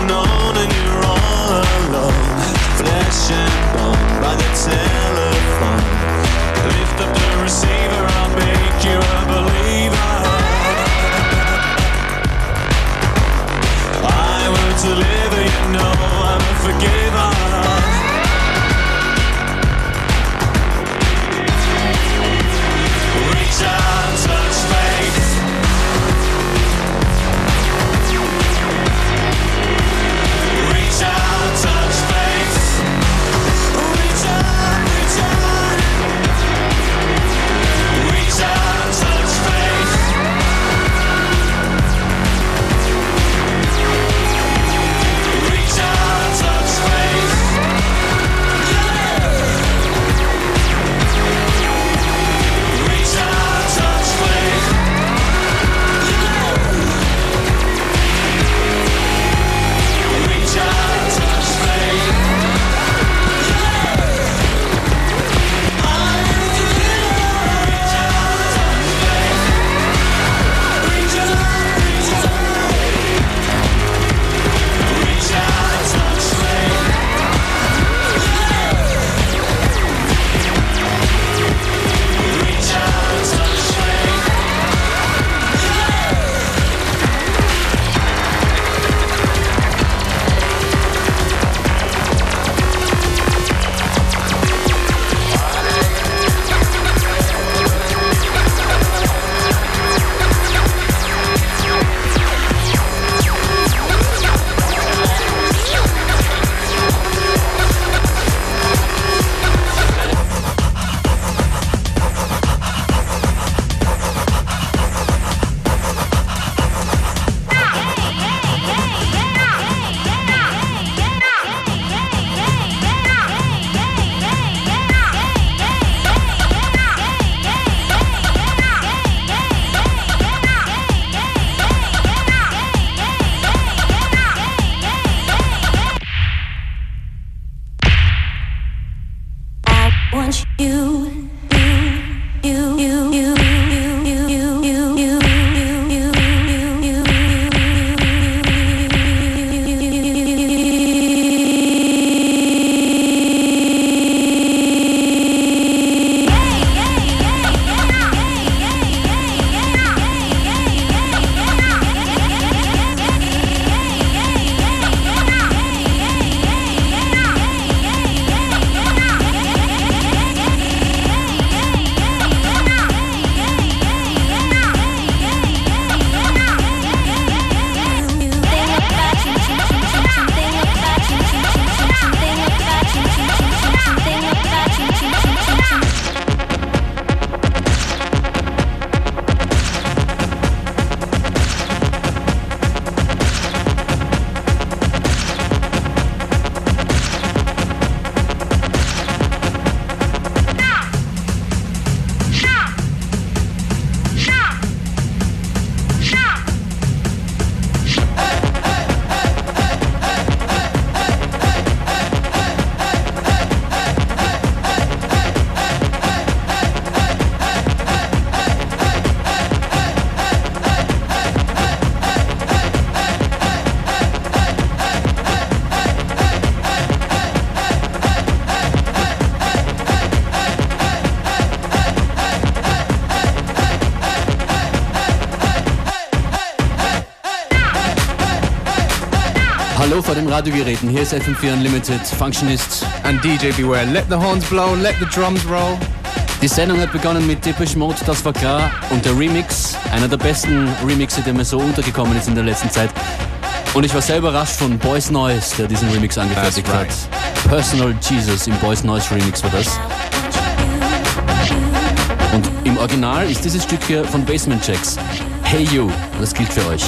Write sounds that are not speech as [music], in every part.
unknown and you're all alone. Flesh and bone by the telephone. Lift up the receiver, I'll make you a believer. I want to live, you know I'm a forgiver. Vor den Radiogeräten. Hier ist FM4 Unlimited, Functionist. And DJ Beware. Let the horns blow, let the drums roll. Die Sendung hat begonnen mit Depeche Mode, das war klar. Und der Remix, einer der besten Remixe, der mir so untergekommen ist in der letzten Zeit. Und ich war sehr überrascht von Boys Noise, der diesen Remix angefertigt right. hat. Personal Jesus im Boys Noise Remix war das. Und im Original ist dieses Stück hier von Basement Checks. Hey You, das gilt für euch.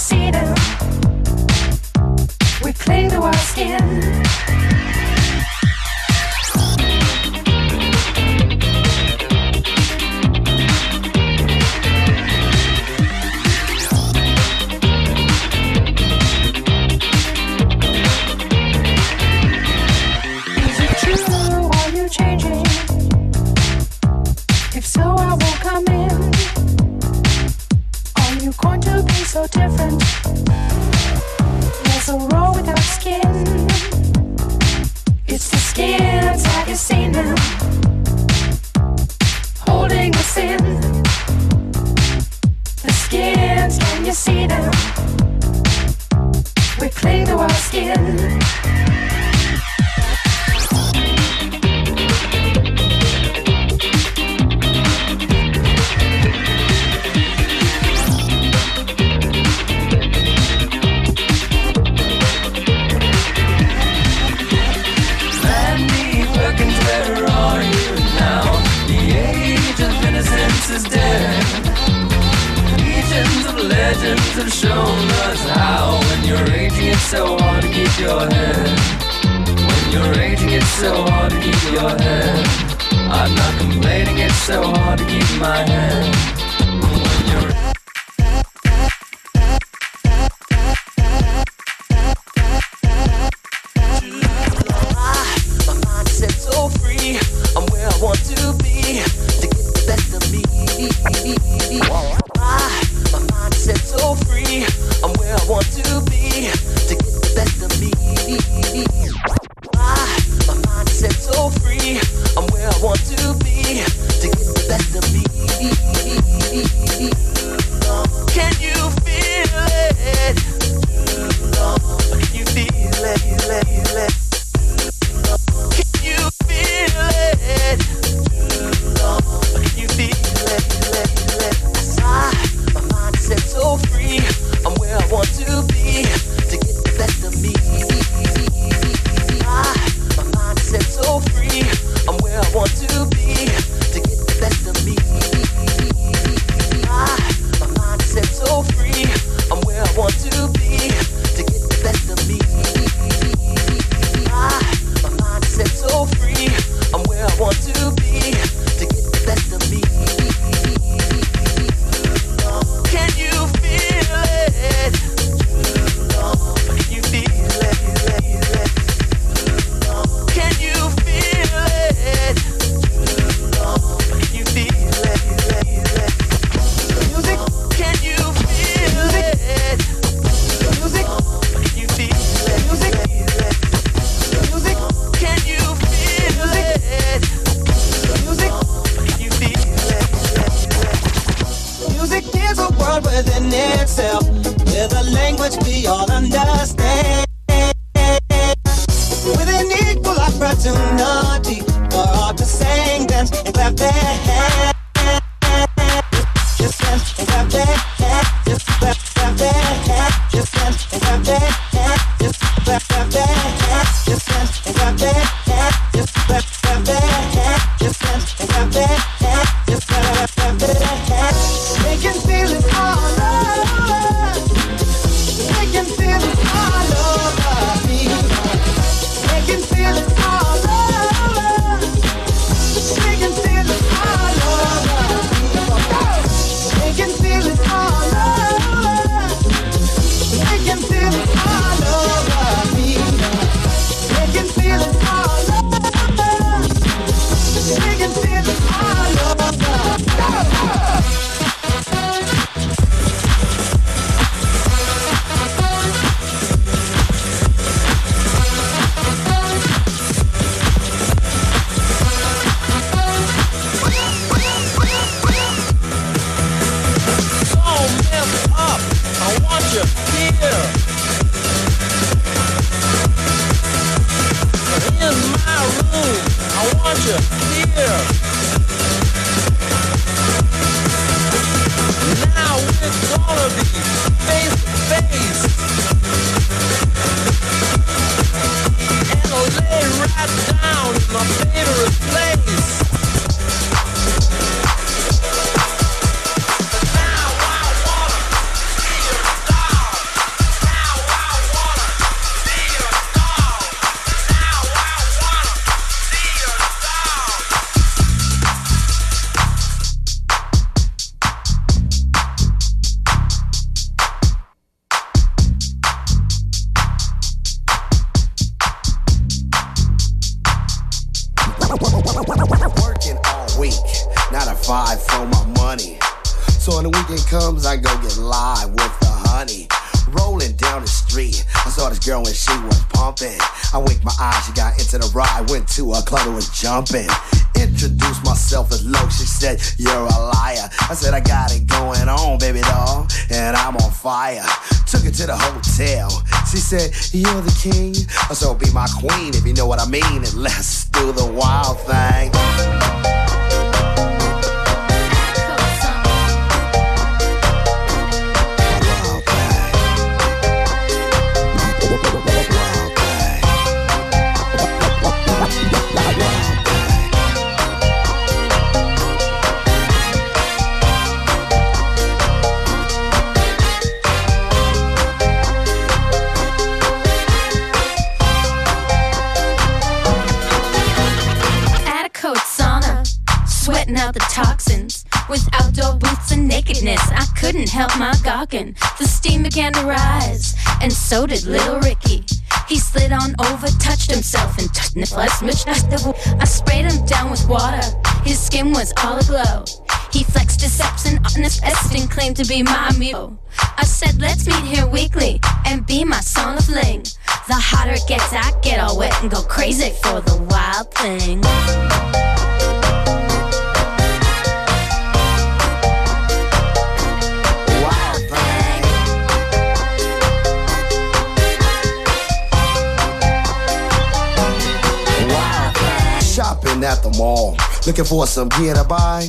see the. beat. my. Was jumping. Introduced myself as low, she said, You're a liar. I said, I got it going on, baby doll, and I'm on fire. Took her to the hotel. She said, You're the king, so be my queen if you know what I mean, and let's do the wild thing. I couldn't help my gawking. The steam began to rise, and so did little Ricky. He slid on over, touched himself, and touched. I sprayed him down with water. His skin was all aglow. He flexed his steps and honest and claimed to be my amigo. I said, let's meet here weekly and be my song of fling. The hotter it gets, I get all wet and go crazy for the wild thing. At the mall, looking for some gear to buy.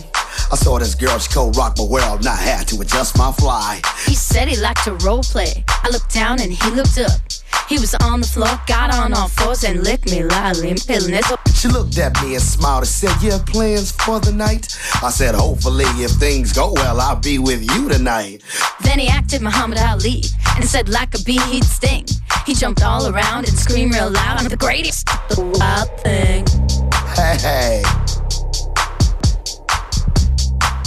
I saw this girl, she cold rock my world, and I had to adjust my fly. He said he liked to role play. I looked down and he looked up. He was on the floor, got on all fours and licked me loudly. She looked at me and smiled and said, You have plans for the night? I said, Hopefully, if things go well, I'll be with you tonight. Then he acted Muhammad Ali and said, Like a bee, he'd sting. He jumped all around and screamed real loud. I'm the greatest, the wild thing. Hey.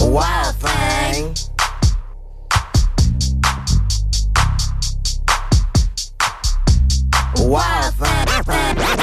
Wild thing. Wild thing.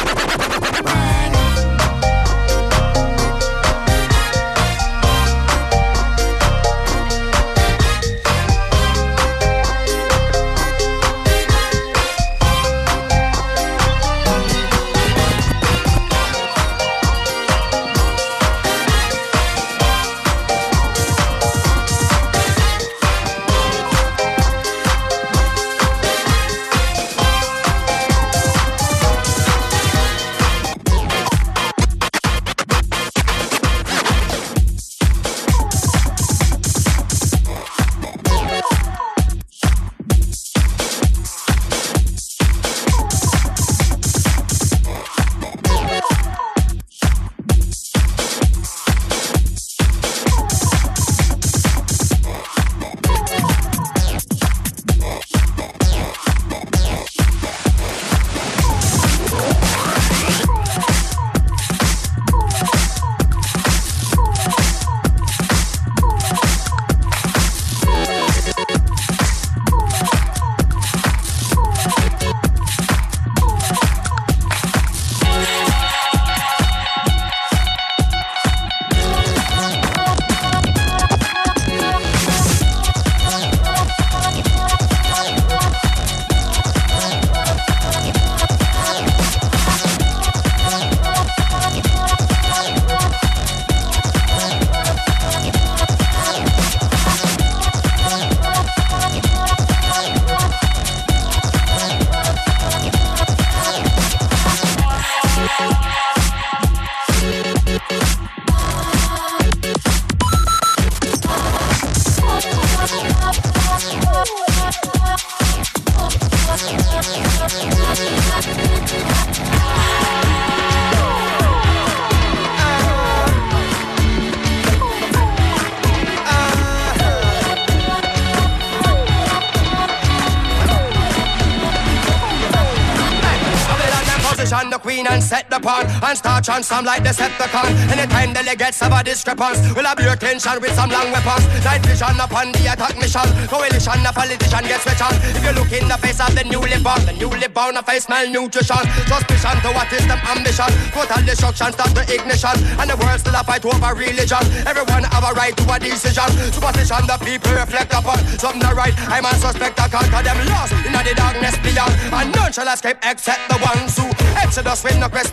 And start on some like Anytime delegates have a discrepancy, we'll have your attention with some long weapons. Night vision upon the attack mission. Coalition, a politician gets switch on. If you look in the face of the newly born, the newly born, a face malnutrition. Suspicion to what is them ambition. Total destruction, start the ignition. And the world still a fight over religion. Everyone have a right to a decision. Superstition, the people reflect upon. Something the right, I'm a suspect, I conquer them lost in the darkness beyond. And none shall escape except the ones who Exodus with no question.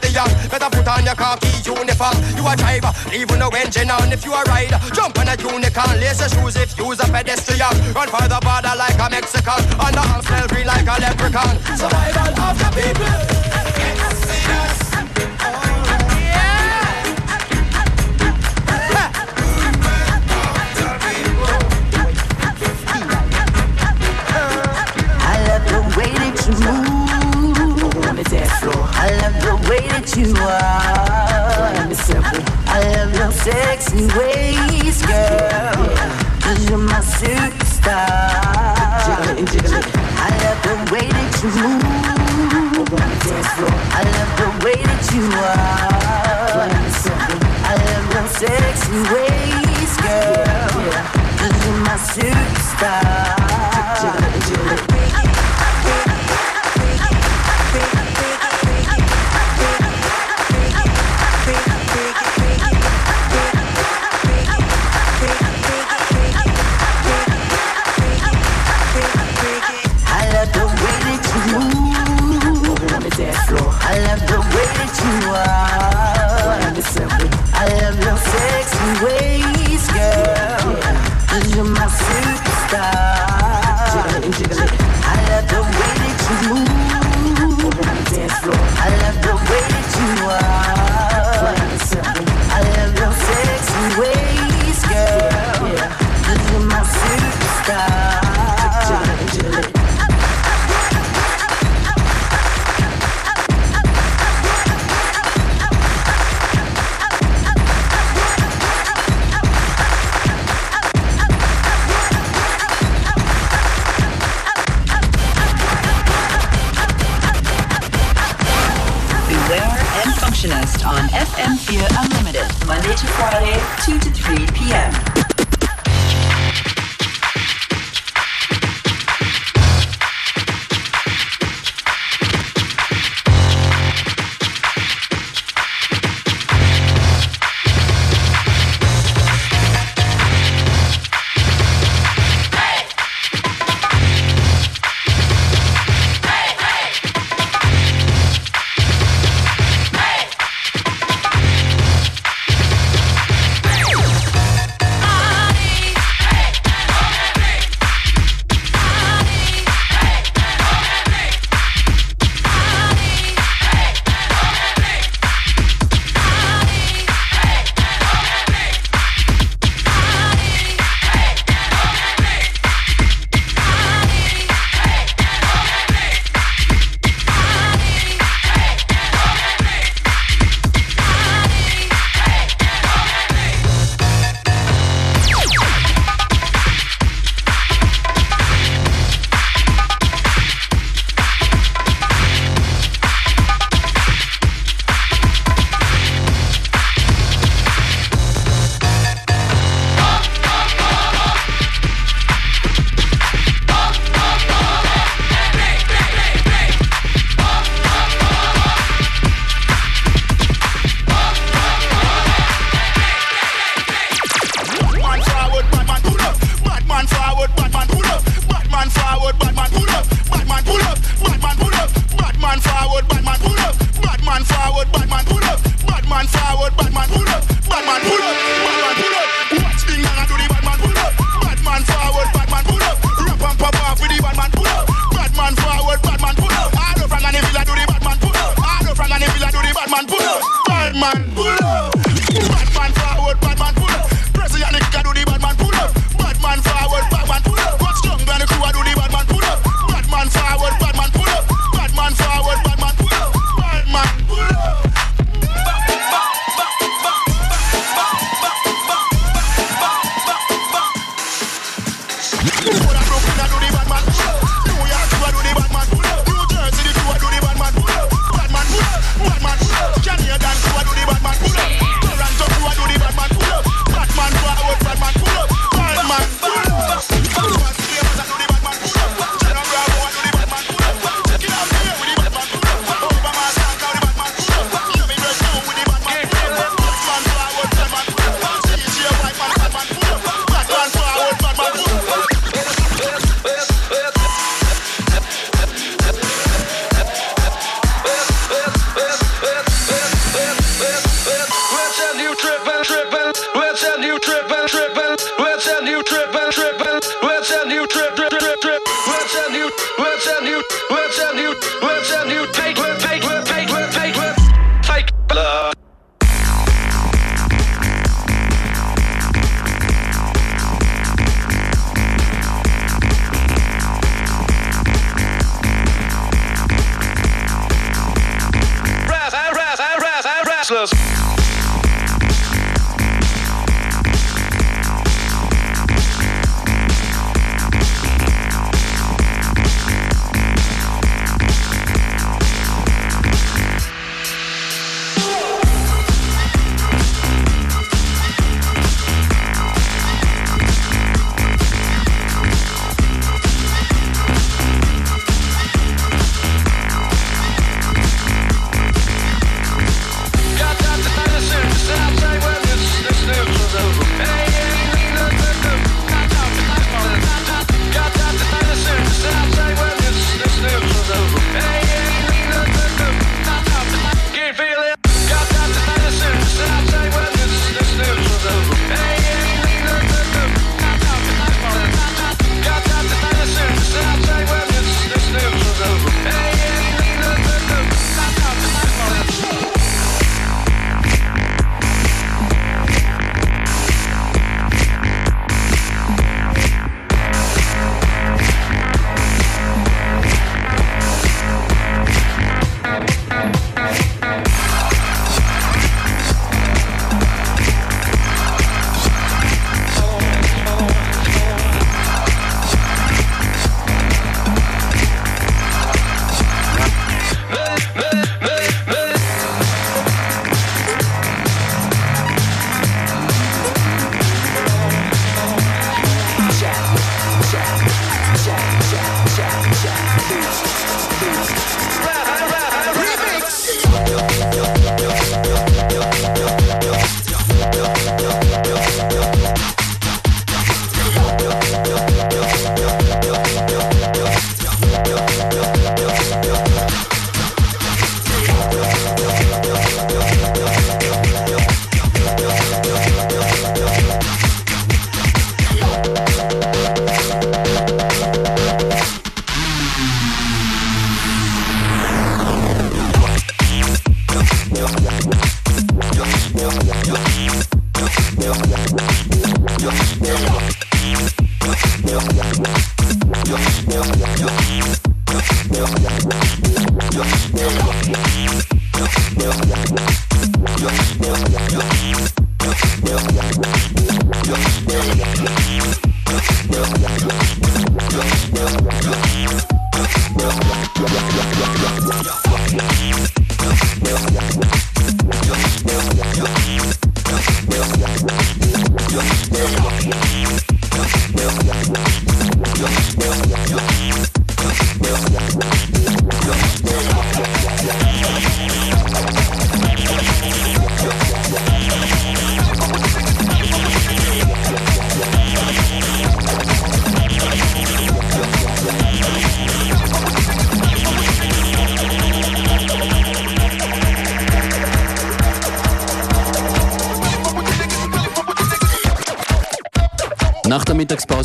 Better put on your khaki uniform. You are a driver, leave no engine on. If you a rider, jump on a unicorn. Lace your shoes if you's a pedestrian. Run for the border like a Mexican. On the arm free like a leprechaun. Survival of the people. I love the way that you are. I love your sexy ways, girl. Cause you're my superstar. I love the way that you move. I love the way that you are. I love your sexy ways, girl. Cause you're my superstar. I love the way that you are. I love your sexy ways, you're my superstar. I love the way that you move. I love the way that you are.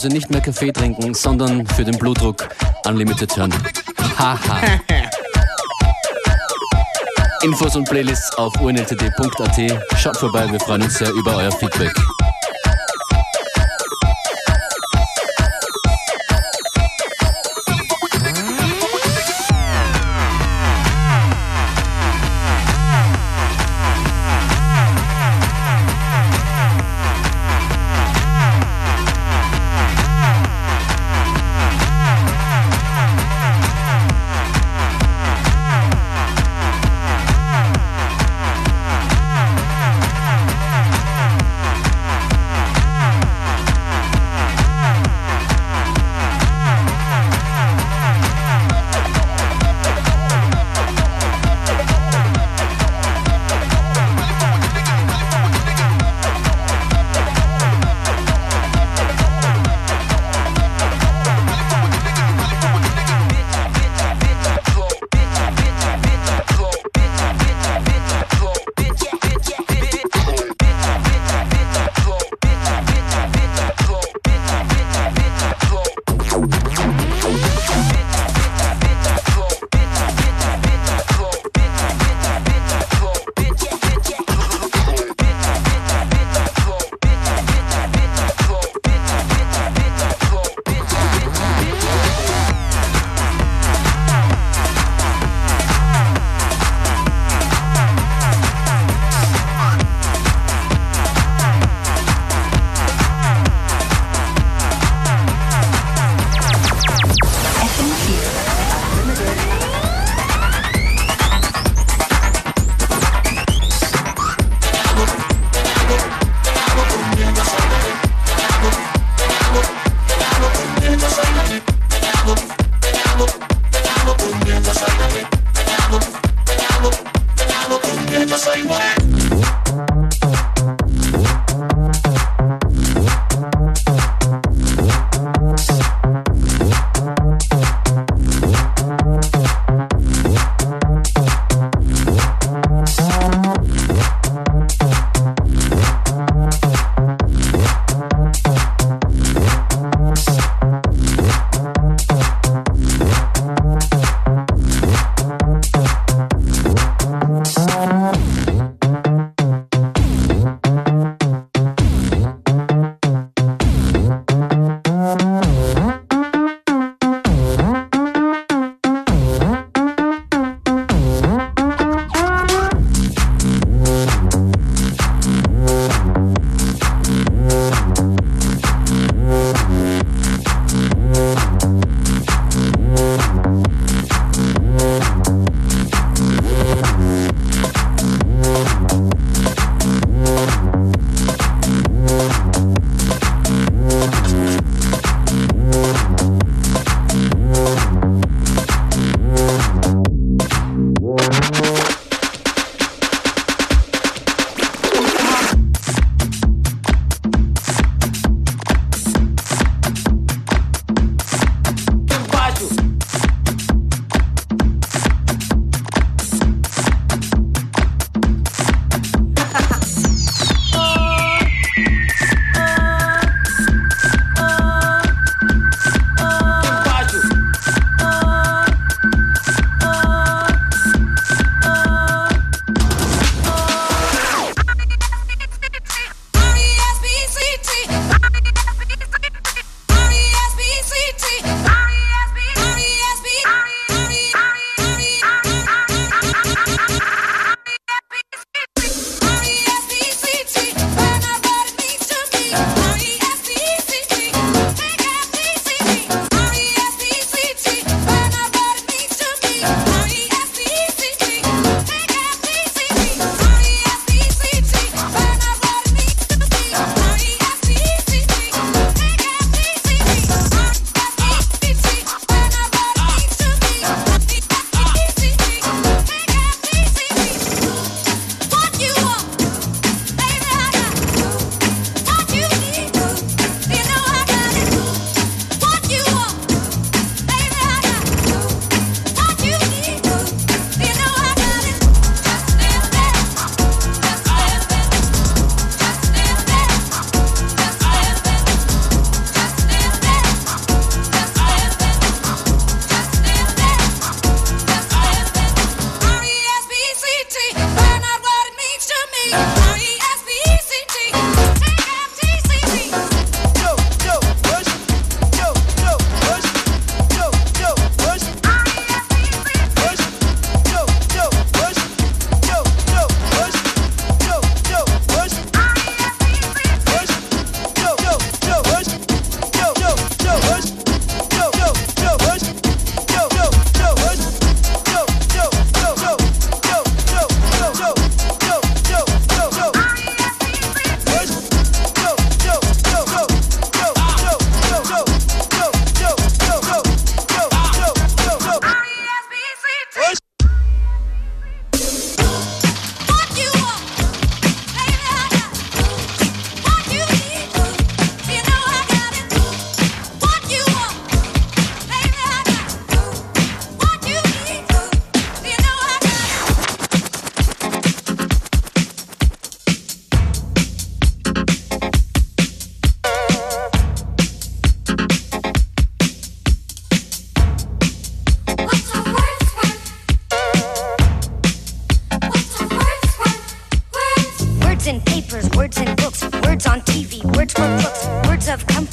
Mittagspause nicht mehr Kaffee trinken, sondern für den Blutdruck Unlimited hören. Haha. [laughs] Infos und Playlists auf unltd.at. Schaut vorbei, wir freuen uns sehr über euer Feedback.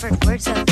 Words of